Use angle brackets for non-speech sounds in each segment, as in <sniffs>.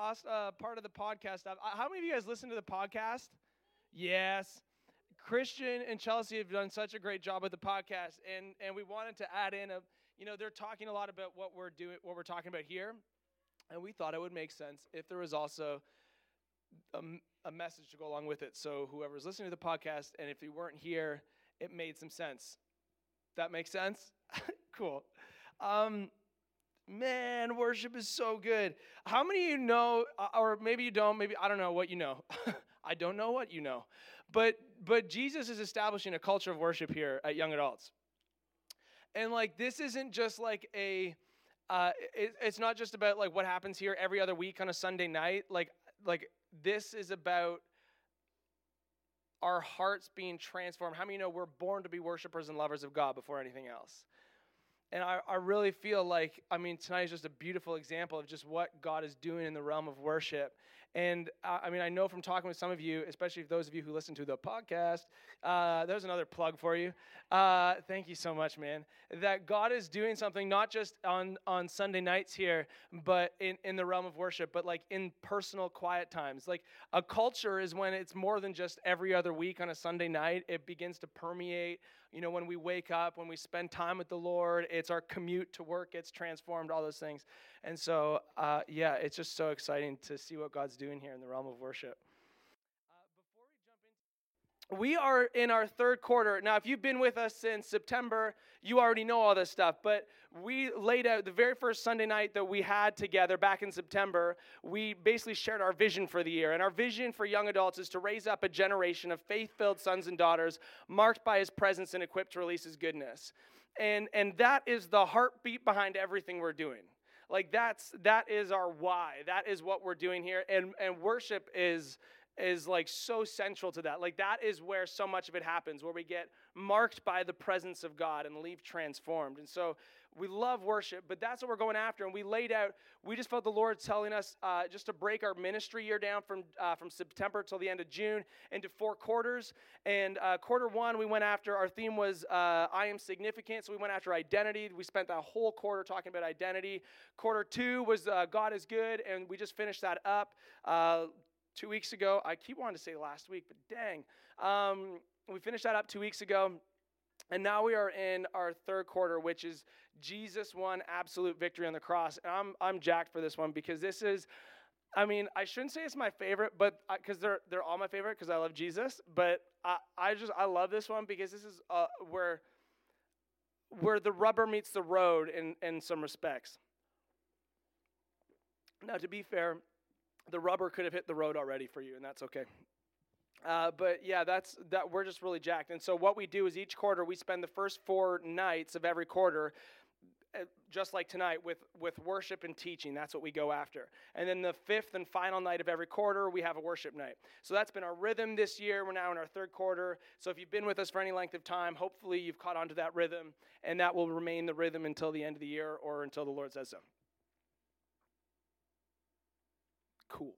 Uh, part of the podcast. How many of you guys listen to the podcast? Yes. Christian and Chelsea have done such a great job with the podcast, and and we wanted to add in a, you know, they're talking a lot about what we're doing, what we're talking about here, and we thought it would make sense if there was also a, a message to go along with it. So whoever's listening to the podcast, and if you weren't here, it made some sense. That makes sense. <laughs> cool. Um, Man, worship is so good. How many of you know, uh, or maybe you don't, maybe I don't know what you know. <laughs> I don't know what you know. But but Jesus is establishing a culture of worship here at young adults. And like this isn't just like a uh, it, it's not just about like what happens here every other week on a Sunday night. Like like this is about our hearts being transformed. How many know we're born to be worshipers and lovers of God before anything else? And I, I really feel like, I mean, tonight is just a beautiful example of just what God is doing in the realm of worship. And uh, I mean, I know from talking with some of you, especially those of you who listen to the podcast, uh, there's another plug for you. Uh, thank you so much, man. That God is doing something not just on, on Sunday nights here, but in, in the realm of worship, but like in personal quiet times. Like a culture is when it's more than just every other week on a Sunday night, it begins to permeate you know, when we wake up, when we spend time with the Lord, it's our commute to work gets transformed, all those things. And so, uh, yeah, it's just so exciting to see what God's doing here in the realm of worship. Uh, we are in our third quarter. Now, if you've been with us since September, you already know all this stuff. But we laid out the very first Sunday night that we had together back in September. We basically shared our vision for the year. And our vision for young adults is to raise up a generation of faith filled sons and daughters marked by his presence and equipped to release his goodness. And, and that is the heartbeat behind everything we're doing. Like that's that is our why. That is what we're doing here. And and worship is is like so central to that. Like that is where so much of it happens, where we get marked by the presence of God and leave transformed. And so we love worship, but that's what we're going after. And we laid out, we just felt the Lord telling us uh, just to break our ministry year down from, uh, from September till the end of June into four quarters. And uh, quarter one, we went after, our theme was uh, I am significant. So we went after identity. We spent that whole quarter talking about identity. Quarter two was uh, God is good. And we just finished that up uh, two weeks ago. I keep wanting to say last week, but dang. Um, we finished that up two weeks ago. And now we are in our third quarter, which is Jesus won absolute victory on the cross. And I'm, I'm jacked for this one because this is, I mean, I shouldn't say it's my favorite, but because they're, they're all my favorite because I love Jesus. But I, I just, I love this one because this is uh, where, where the rubber meets the road in, in some respects. Now, to be fair, the rubber could have hit the road already for you, and that's okay. Uh, but yeah, that's that. We're just really jacked. And so what we do is each quarter we spend the first four nights of every quarter, uh, just like tonight, with with worship and teaching. That's what we go after. And then the fifth and final night of every quarter we have a worship night. So that's been our rhythm this year. We're now in our third quarter. So if you've been with us for any length of time, hopefully you've caught on to that rhythm, and that will remain the rhythm until the end of the year or until the Lord says so. Cool.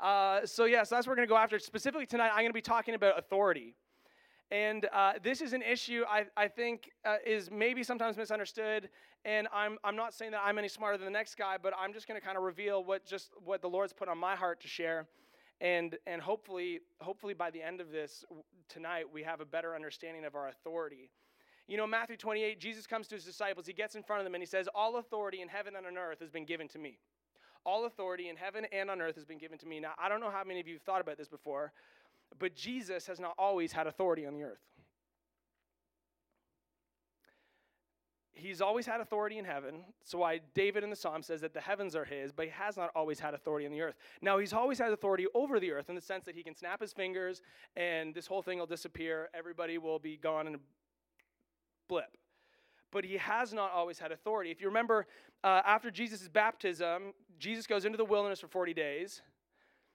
Uh, so, yeah, so that's what we're going to go after. Specifically tonight, I'm going to be talking about authority. And uh, this is an issue I, I think uh, is maybe sometimes misunderstood. And I'm, I'm not saying that I'm any smarter than the next guy, but I'm just going to kind of reveal what just what the Lord's put on my heart to share. And, and hopefully, hopefully by the end of this tonight, we have a better understanding of our authority. You know, Matthew 28, Jesus comes to his disciples, he gets in front of them, and he says, All authority in heaven and on earth has been given to me. All authority in heaven and on earth has been given to me. Now, I don't know how many of you have thought about this before, but Jesus has not always had authority on the earth. He's always had authority in heaven. So why David in the Psalm says that the heavens are his, but he has not always had authority on the earth. Now he's always had authority over the earth in the sense that he can snap his fingers and this whole thing will disappear. Everybody will be gone in a blip but he has not always had authority. If you remember, uh, after Jesus' baptism, Jesus goes into the wilderness for 40 days.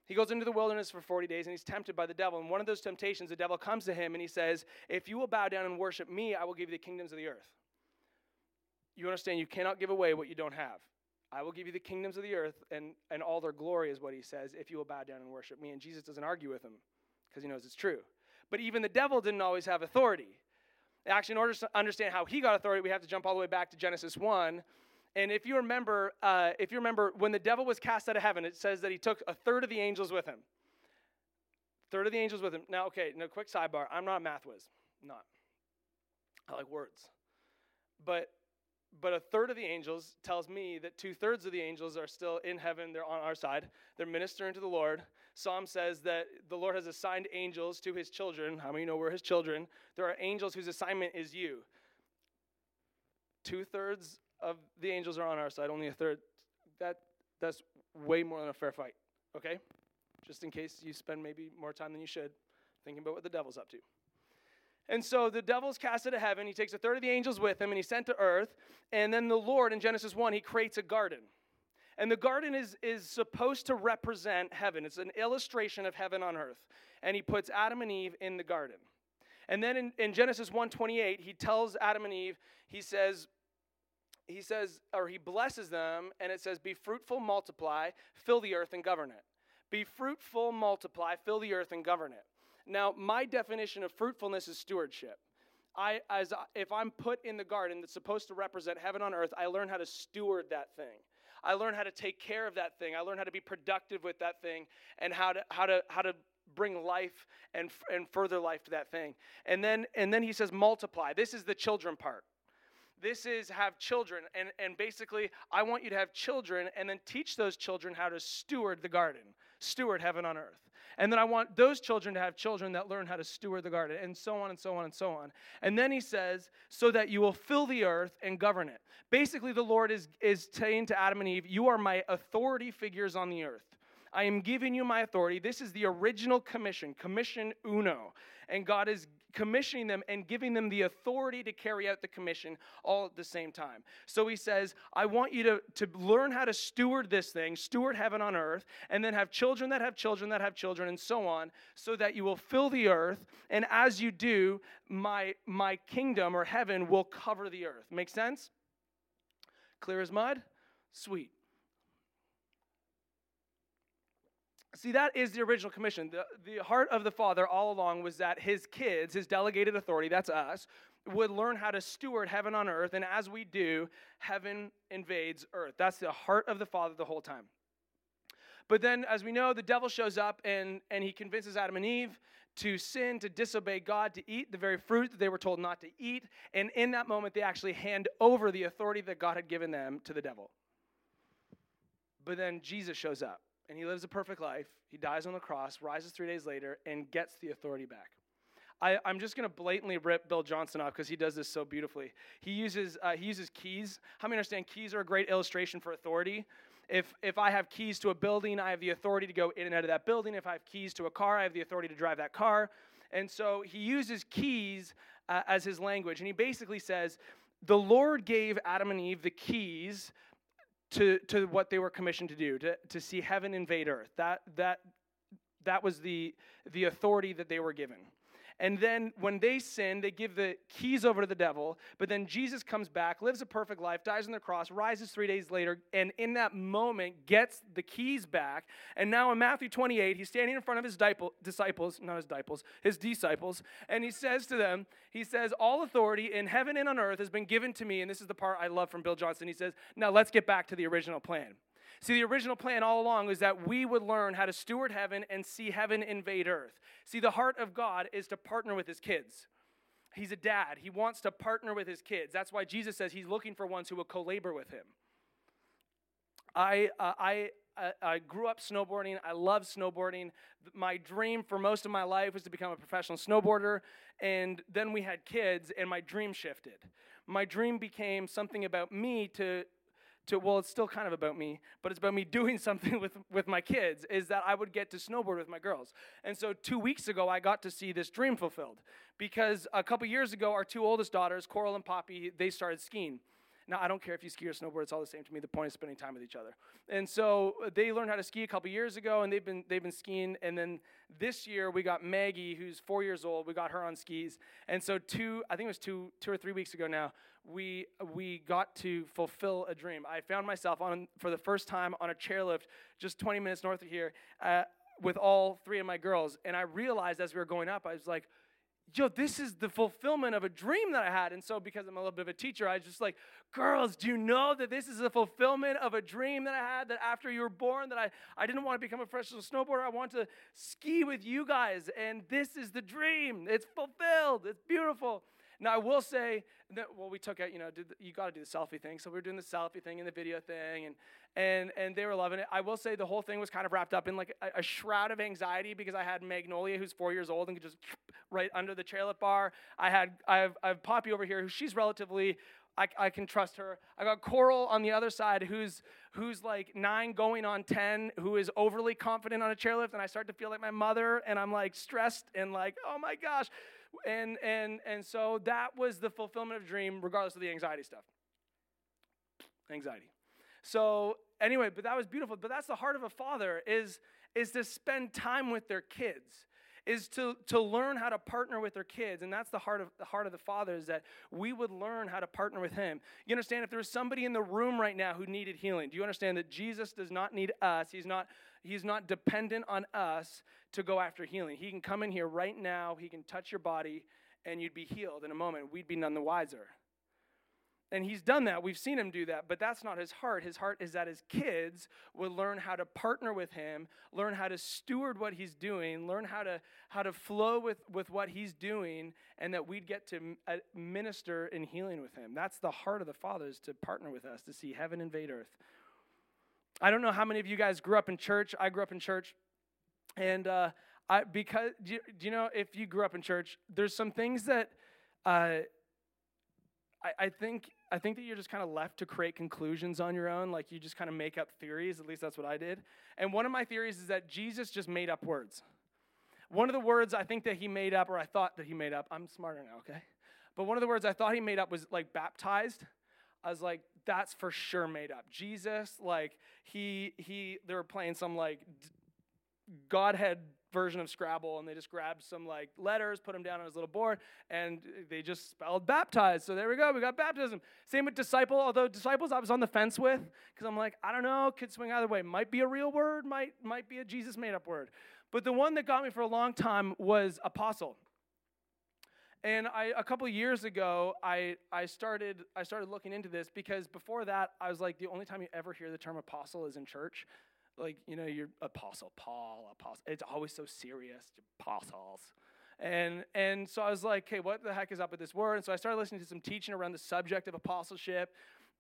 He goes into the wilderness for 40 days and he's tempted by the devil. And one of those temptations, the devil comes to him and he says, If you will bow down and worship me, I will give you the kingdoms of the earth. You understand, you cannot give away what you don't have. I will give you the kingdoms of the earth and, and all their glory, is what he says, if you will bow down and worship me. And Jesus doesn't argue with him because he knows it's true. But even the devil didn't always have authority. Actually, in order to understand how he got authority, we have to jump all the way back to Genesis 1. And if you remember, uh, if you remember, when the devil was cast out of heaven, it says that he took a third of the angels with him. Third of the angels with him. Now, okay, no quick sidebar. I'm not a math whiz. Not. I like words. But but a third of the angels tells me that two thirds of the angels are still in heaven. They're on our side. They're ministering to the Lord. Psalm says that the Lord has assigned angels to his children. How many know we're his children? There are angels whose assignment is you. Two thirds of the angels are on our side, only a third. That, that's way more than a fair fight, okay? Just in case you spend maybe more time than you should thinking about what the devil's up to. And so the devil's cast into heaven. He takes a third of the angels with him and he's sent to earth. And then the Lord in Genesis 1, he creates a garden. And the garden is, is supposed to represent heaven. It's an illustration of heaven on earth. And he puts Adam and Eve in the garden. And then in, in Genesis 1:28, he tells Adam and Eve, he says, he says, or he blesses them, and it says, Be fruitful, multiply, fill the earth and govern it. Be fruitful, multiply, fill the earth and govern it. Now, my definition of fruitfulness is stewardship. I, as if I'm put in the garden that's supposed to represent heaven on earth, I learn how to steward that thing. I learn how to take care of that thing. I learn how to be productive with that thing, and how to how to how to bring life and and further life to that thing. And then and then he says multiply. This is the children part. This is have children, and and basically I want you to have children, and then teach those children how to steward the garden, steward heaven on earth. And then I want those children to have children that learn how to steward the garden, and so on and so on and so on. And then he says, so that you will fill the earth and govern it. Basically, the Lord is, is saying to Adam and Eve, You are my authority figures on the earth. I am giving you my authority. This is the original commission, commission uno. And God is commissioning them and giving them the authority to carry out the commission all at the same time. So he says, I want you to, to learn how to steward this thing, steward heaven on earth, and then have children that have children that have children, and so on, so that you will fill the earth. And as you do, my, my kingdom or heaven will cover the earth. Make sense? Clear as mud? Sweet. See, that is the original commission. The, the heart of the Father all along was that his kids, his delegated authority, that's us, would learn how to steward heaven on earth. And as we do, heaven invades earth. That's the heart of the Father the whole time. But then, as we know, the devil shows up and, and he convinces Adam and Eve to sin, to disobey God, to eat the very fruit that they were told not to eat. And in that moment, they actually hand over the authority that God had given them to the devil. But then Jesus shows up and he lives a perfect life. He dies on the cross, rises three days later, and gets the authority back. I, am just going to blatantly rip Bill Johnson off because he does this so beautifully. He uses, uh, he uses keys. How many understand keys are a great illustration for authority? If, if I have keys to a building, I have the authority to go in and out of that building. If I have keys to a car, I have the authority to drive that car. And so he uses keys uh, as his language. And he basically says, The Lord gave Adam and Eve the keys to, to what they were commissioned to do, to, to see heaven invade earth. That, that, that was the, the authority that they were given. And then when they sin, they give the keys over to the devil. But then Jesus comes back, lives a perfect life, dies on the cross, rises three days later, and in that moment gets the keys back. And now in Matthew 28, he's standing in front of his disciples, not his disciples, his disciples, and he says to them, he says, All authority in heaven and on earth has been given to me. And this is the part I love from Bill Johnson. He says, Now let's get back to the original plan. See, the original plan all along was that we would learn how to steward heaven and see heaven invade earth. See, the heart of God is to partner with his kids. He's a dad. He wants to partner with his kids. That's why Jesus says he's looking for ones who will co labor with him. I, uh, I, uh, I grew up snowboarding. I love snowboarding. My dream for most of my life was to become a professional snowboarder. And then we had kids, and my dream shifted. My dream became something about me to to well it's still kind of about me but it's about me <laughs> doing something with with my kids is that i would get to snowboard with my girls and so two weeks ago i got to see this dream fulfilled because a couple years ago our two oldest daughters coral and poppy they started skiing now, I don't care if you ski or snowboard, it's all the same to me. The point is spending time with each other. And so they learned how to ski a couple years ago, and they've been, they've been skiing. And then this year, we got Maggie, who's four years old. We got her on skis. And so, two, I think it was two, two or three weeks ago now, we, we got to fulfill a dream. I found myself on, for the first time on a chairlift just 20 minutes north of here uh, with all three of my girls. And I realized as we were going up, I was like, yo, this is the fulfillment of a dream that I had. And so, because I'm a little bit of a teacher, I was just like, girls, do you know that this is the fulfillment of a dream that I had that after you were born, that I, I didn't want to become a professional snowboarder. I want to ski with you guys. And this is the dream. It's fulfilled. It's beautiful. Now, I will say that, well, we took it, you know, the, you got to do the selfie thing. So we were doing the selfie thing and the video thing, and, and, and they were loving it. I will say the whole thing was kind of wrapped up in like a, a shroud of anxiety because I had Magnolia, who's four years old and could just <sniffs> right under the chairlift bar. I had, I have, I have Poppy over here, who she's relatively I, I, can trust her. I got Coral on the other side, who's who's like nine going on ten, who is overly confident on a chairlift, and I start to feel like my mother, and I'm like stressed and like, oh my gosh, and and and so that was the fulfillment of dream, regardless of the anxiety stuff. Anxiety. So anyway, but that was beautiful. But that's the heart of a father is is to spend time with their kids is to, to learn how to partner with their kids. And that's the heart of the heart of the father is that we would learn how to partner with him. You understand if there was somebody in the room right now who needed healing, do you understand that Jesus does not need us? He's not he's not dependent on us to go after healing. He can come in here right now, he can touch your body, and you'd be healed in a moment. We'd be none the wiser. And he's done that. We've seen him do that. But that's not his heart. His heart is that his kids would learn how to partner with him, learn how to steward what he's doing, learn how to, how to flow with, with what he's doing, and that we'd get to uh, minister in healing with him. That's the heart of the Father is to partner with us, to see heaven invade earth. I don't know how many of you guys grew up in church. I grew up in church. And uh, I, because, do you, do you, know, if you grew up in church, there's some things that uh, I, I think I think that you're just kind of left to create conclusions on your own. Like you just kind of make up theories. At least that's what I did. And one of my theories is that Jesus just made up words. One of the words I think that he made up, or I thought that he made up, I'm smarter now, okay? But one of the words I thought he made up was like baptized. I was like, that's for sure made up. Jesus, like he he, they were playing some like Godhead version of Scrabble, and they just grabbed some like letters, put them down on his little board, and they just spelled baptized. So there we go, we got baptism. Same with disciple, although disciples I was on the fence with because I'm like, I don't know, could swing either way. Might be a real word, might might be a Jesus made up word. But the one that got me for a long time was apostle. And I, a couple years ago, I, I, started, I started looking into this because before that, I was like, the only time you ever hear the term apostle is in church. Like you know your apostle paul apostle it's always so serious apostles. And and so i was like hey what the heck is up with this word? And so i started listening to some teaching around the subject of apostleship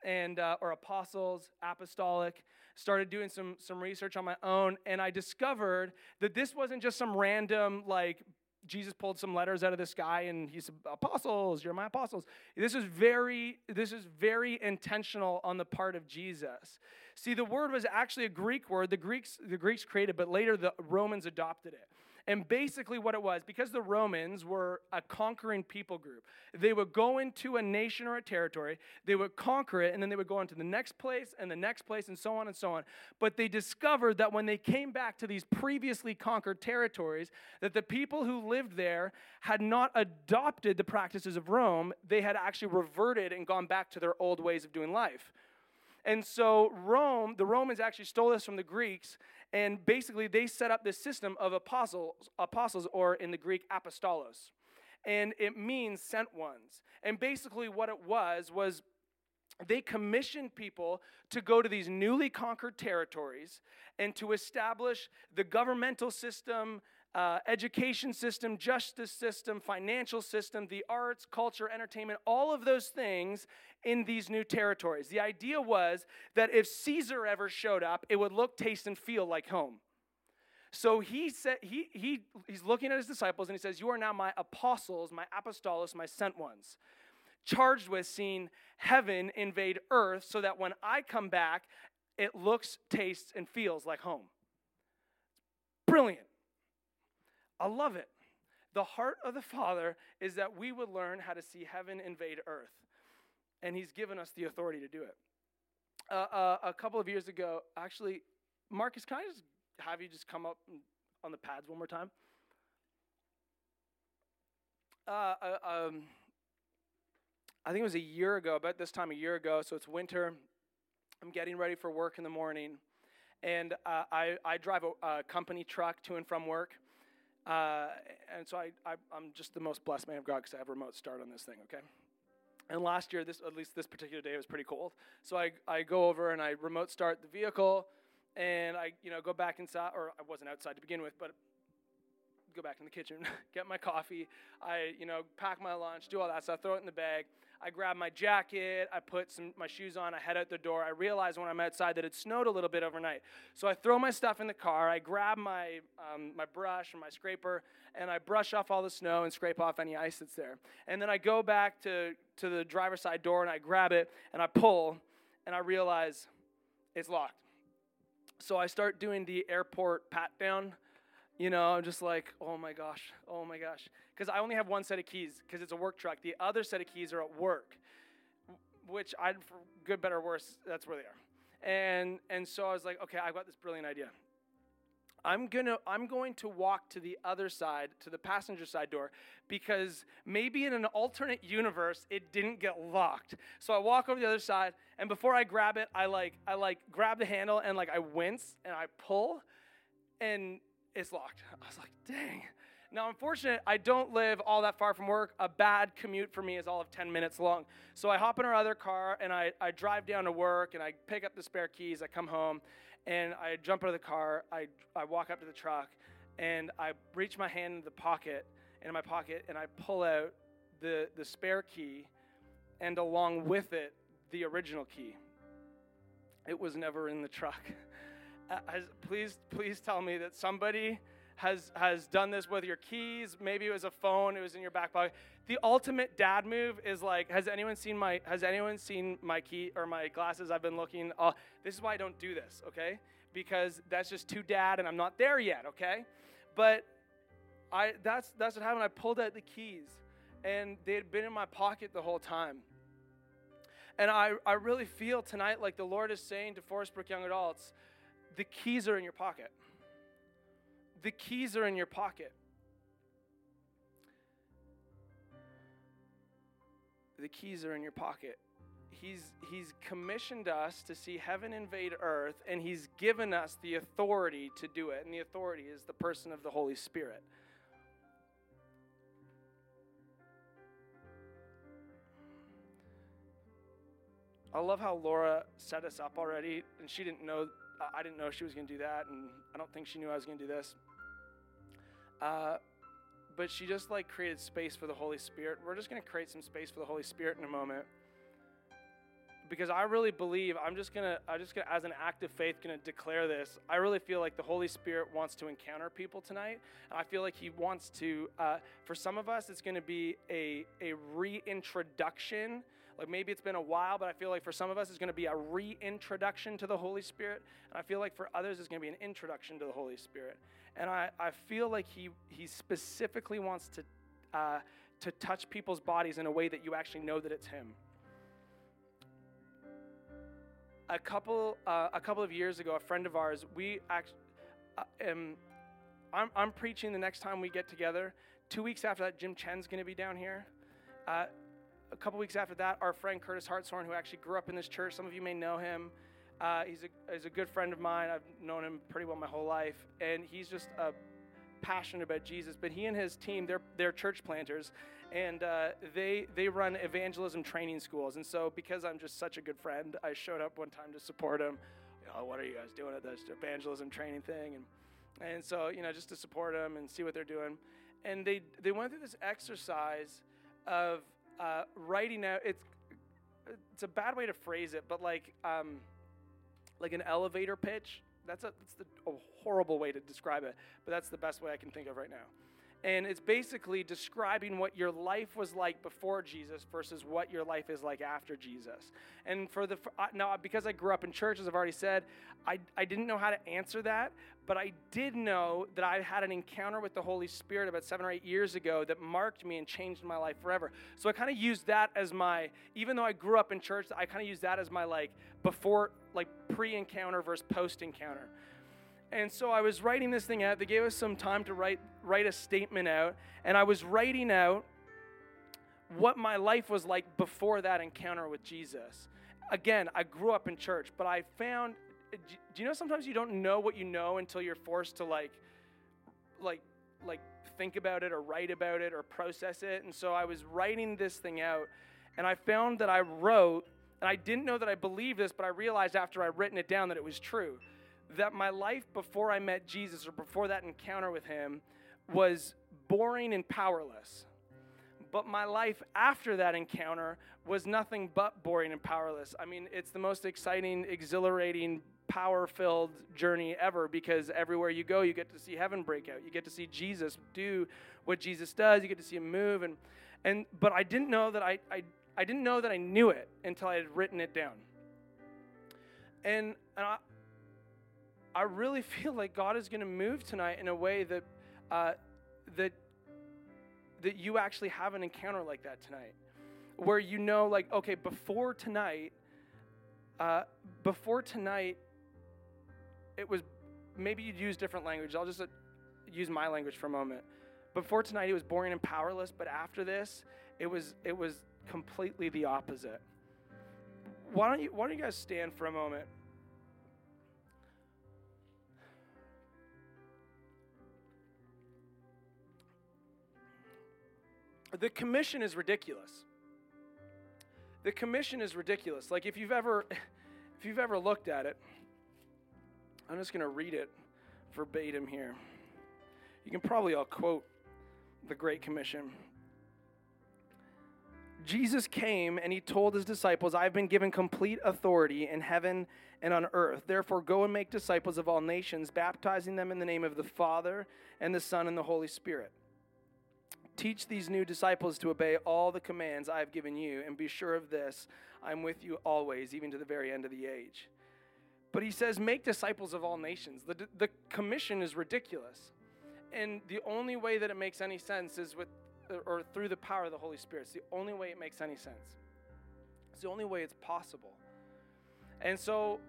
and uh, or apostles apostolic started doing some some research on my own and i discovered that this wasn't just some random like Jesus pulled some letters out of the sky and he said, Apostles, you're my apostles. This is very, this is very intentional on the part of Jesus. See, the word was actually a Greek word. The Greeks, the Greeks created, but later the Romans adopted it. And basically, what it was, because the Romans were a conquering people group, they would go into a nation or a territory, they would conquer it, and then they would go into the next place and the next place, and so on and so on. But they discovered that when they came back to these previously conquered territories, that the people who lived there had not adopted the practices of Rome, they had actually reverted and gone back to their old ways of doing life. And so Rome, the Romans actually stole this from the Greeks, and basically they set up this system of apostles, apostles, or in the Greek, apostolos. And it means sent ones. And basically what it was was they commissioned people to go to these newly conquered territories and to establish the governmental system, uh, education system, justice system, financial system, the arts, culture, entertainment, all of those things in these new territories. The idea was that if Caesar ever showed up, it would look, taste, and feel like home. So he said he, he he's looking at his disciples and he says, You are now my apostles, my apostolos, my sent ones, charged with seeing heaven invade earth so that when I come back, it looks, tastes, and feels like home. Brilliant. I love it. The heart of the Father is that we would learn how to see heaven invade earth. And He's given us the authority to do it. Uh, uh, a couple of years ago, actually, Marcus, can I just have you just come up on the pads one more time? Uh, uh, um, I think it was a year ago, about this time a year ago, so it's winter. I'm getting ready for work in the morning, and uh, I, I drive a, a company truck to and from work. Uh, and so I, I, I'm just the most blessed man of God because I have remote start on this thing, okay? And last year, this at least this particular day, was pretty cold. So I, I go over and I remote start the vehicle, and I you know go back inside, or I wasn't outside to begin with, but go back in the kitchen, <laughs> get my coffee. I you know pack my lunch, do all that stuff, throw it in the bag. I grab my jacket, I put some my shoes on, I head out the door. I realize when I'm outside that it snowed a little bit overnight. So I throw my stuff in the car, I grab my um, my brush and my scraper, and I brush off all the snow and scrape off any ice that's there. And then I go back to, to the driver's side door and I grab it and I pull, and I realize it's locked. So I start doing the airport pat down. You know, I'm just like, oh my gosh, oh my gosh because I only have one set of keys because it's a work truck. The other set of keys are at work, which I, for good, better, or worse, that's where they are. And and so I was like, okay, I've got this brilliant idea. I'm gonna I'm going to walk to the other side, to the passenger side door, because maybe in an alternate universe it didn't get locked. So I walk over the other side, and before I grab it, I like I like grab the handle and like I wince and I pull, and it's locked. I was like, dang. Now, unfortunately, I don't live all that far from work. A bad commute for me is all of 10 minutes long. So I hop in our other car and I, I drive down to work and I pick up the spare keys. I come home and I jump out of the car. I, I walk up to the truck and I reach my hand in the pocket, in my pocket, and I pull out the, the spare key and along with it, the original key. It was never in the truck. <laughs> As, please, please tell me that somebody has, has done this with your keys. Maybe it was a phone, it was in your back pocket. The ultimate dad move is like, has anyone seen my has anyone seen my key or my glasses? I've been looking. Uh, this is why I don't do this, okay? Because that's just too dad and I'm not there yet, okay? But I that's that's what happened. I pulled out the keys and they had been in my pocket the whole time. And I, I really feel tonight like the Lord is saying to Forest Brook Young Adults, the keys are in your pocket the keys are in your pocket. The keys are in your pocket. He's, he's commissioned us to see heaven invade earth, and He's given us the authority to do it. And the authority is the person of the Holy Spirit. I love how Laura set us up already, and she didn't know, I didn't know she was going to do that, and I don't think she knew I was going to do this. Uh, but she just like created space for the Holy Spirit. We're just going to create some space for the Holy Spirit in a moment. Because I really believe I'm just gonna, I'm just gonna, as an act of faith, gonna declare this. I really feel like the Holy Spirit wants to encounter people tonight, and I feel like He wants to. Uh, for some of us, it's gonna be a a reintroduction like maybe it's been a while, but I feel like for some of us, it's going to be a reintroduction to the Holy Spirit. And I feel like for others, it's going to be an introduction to the Holy Spirit. And I, I feel like he, he specifically wants to, uh, to touch people's bodies in a way that you actually know that it's Him. A couple, uh, a couple of years ago, a friend of ours, we actually, uh, um, I'm, I'm preaching the next time we get together. Two weeks after that, Jim Chen's going to be down here. Uh, a couple weeks after that, our friend Curtis Hartshorn, who actually grew up in this church, some of you may know him. Uh, he's, a, he's a good friend of mine. I've known him pretty well my whole life, and he's just passionate about Jesus. But he and his team, they're, they're church planters, and uh, they, they run evangelism training schools. And so, because I'm just such a good friend, I showed up one time to support him. You know, what are you guys doing at this evangelism training thing? And, and so, you know, just to support them and see what they're doing. And they, they went through this exercise of uh, writing out it's it's a bad way to phrase it, but like um, like an elevator pitch. That's a that's the, a horrible way to describe it, but that's the best way I can think of right now. And it's basically describing what your life was like before Jesus versus what your life is like after Jesus. And for the now, because I grew up in church, as I've already said, I, I didn't know how to answer that, but I did know that I had an encounter with the Holy Spirit about seven or eight years ago that marked me and changed my life forever. So I kind of used that as my, even though I grew up in church, I kind of used that as my like before, like pre encounter versus post encounter. And so I was writing this thing out. They gave us some time to write, write a statement out. And I was writing out what my life was like before that encounter with Jesus. Again, I grew up in church, but I found do you know sometimes you don't know what you know until you're forced to like like like think about it or write about it or process it. And so I was writing this thing out, and I found that I wrote, and I didn't know that I believed this, but I realized after I'd written it down that it was true. That my life before I met Jesus or before that encounter with him was boring and powerless. But my life after that encounter was nothing but boring and powerless. I mean, it's the most exciting, exhilarating, power filled journey ever because everywhere you go, you get to see heaven break out. You get to see Jesus do what Jesus does. You get to see him move. And, and, but I didn't know that I, I, I didn't know that I knew it until I had written it down. And, and I, I really <laughs> feel like God is going to move tonight in a way that, uh, that, that you actually have an encounter like that tonight. Where you know, like, okay, before tonight, uh, before tonight, it was maybe you'd use different language. I'll just uh, use my language for a moment. Before tonight, it was boring and powerless, but after this, it was it was completely the opposite. Why don't you Why don't you guys stand for a moment? The commission is ridiculous. The commission is ridiculous. Like if you've ever <laughs> if you've ever looked at it, I'm just going to read it verbatim here. You can probably all quote the Great Commission. Jesus came and he told his disciples, I've been given complete authority in heaven and on earth. Therefore, go and make disciples of all nations, baptizing them in the name of the Father and the Son and the Holy Spirit. Teach these new disciples to obey all the commands I have given you, and be sure of this I'm with you always, even to the very end of the age. But he says, make disciples of all nations. The, the commission is ridiculous. And the only way that it makes any sense is with, or through the power of the Holy Spirit. It's the only way it makes any sense. It's the only way it's possible. And so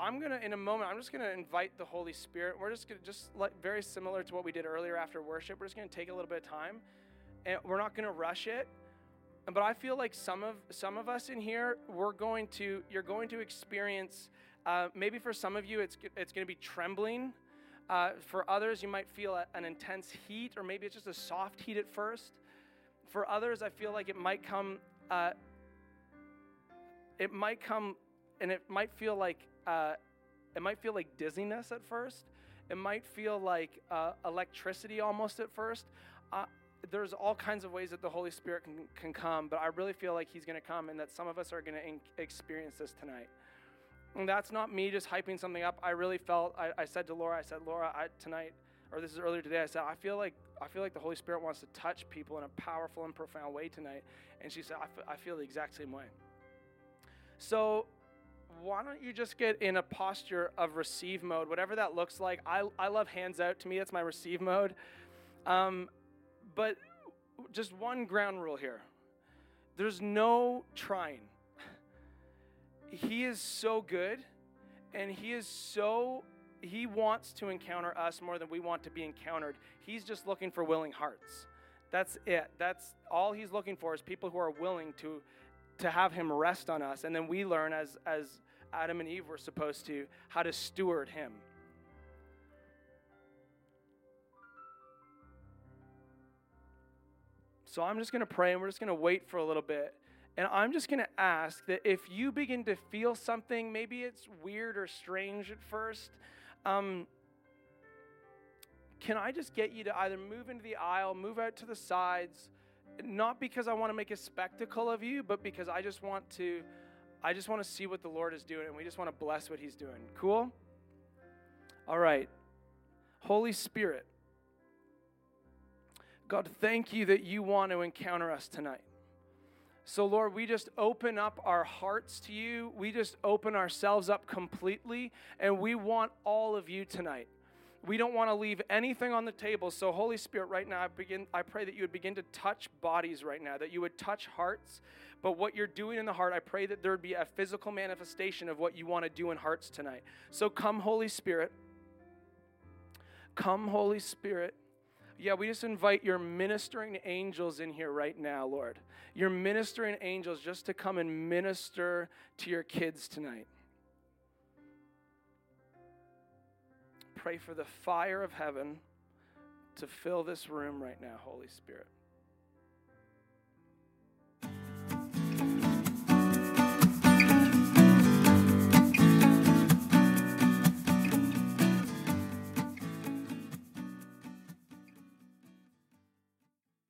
I'm going to, in a moment, I'm just going to invite the Holy Spirit. We're just going to, just like very similar to what we did earlier after worship, we're just going to take a little bit of time. And we're not going to rush it but I feel like some of some of us in here, we're going to you're going to experience uh, maybe for some of you, it's, it's going to be trembling. Uh, for others, you might feel a, an intense heat, or maybe it's just a soft heat at first. For others, I feel like it might come, uh, it might come, and it might feel like, uh, it might feel like dizziness at first. It might feel like uh, electricity almost at first. There's all kinds of ways that the Holy Spirit can, can come, but I really feel like He's going to come and that some of us are going to experience this tonight. And that's not me just hyping something up. I really felt, I, I said to Laura, I said, Laura, I, tonight, or this is earlier today, I said, I feel like I feel like the Holy Spirit wants to touch people in a powerful and profound way tonight. And she said, I, f- I feel the exact same way. So why don't you just get in a posture of receive mode, whatever that looks like. I, I love hands out. To me, that's my receive mode. Um, but just one ground rule here there's no trying. He is so good and He is so, He wants to encounter us more than we want to be encountered. He's just looking for willing hearts. That's it. That's all He's looking for is people who are willing to, to have Him rest on us. And then we learn, as, as Adam and Eve were supposed to, how to steward Him. So I'm just going to pray and we're just going to wait for a little bit. And I'm just going to ask that if you begin to feel something, maybe it's weird or strange at first, um, can I just get you to either move into the aisle, move out to the sides, not because I want to make a spectacle of you, but because I just want to I just want to see what the Lord is doing and we just want to bless what he's doing. Cool? All right. Holy Spirit. God, thank you that you want to encounter us tonight. So, Lord, we just open up our hearts to you. We just open ourselves up completely, and we want all of you tonight. We don't want to leave anything on the table. So, Holy Spirit, right now, I begin. I pray that you would begin to touch bodies right now, that you would touch hearts. But what you're doing in the heart, I pray that there would be a physical manifestation of what you want to do in hearts tonight. So, come, Holy Spirit. Come, Holy Spirit. Yeah, we just invite your ministering angels in here right now, Lord. Your ministering angels just to come and minister to your kids tonight. Pray for the fire of heaven. to fill this room right now, Holy Spirit.